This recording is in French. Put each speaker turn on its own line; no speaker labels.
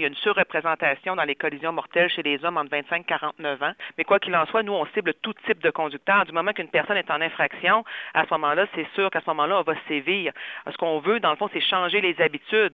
Il y a une surreprésentation dans les collisions mortelles chez les hommes entre 25 et 49 ans. Mais quoi qu'il en soit, nous, on cible tout type de conducteur. Du moment qu'une personne est en infraction, à ce moment-là, c'est sûr qu'à ce moment-là, on va sévir. Ce qu'on veut, dans le fond, c'est changer les habitudes.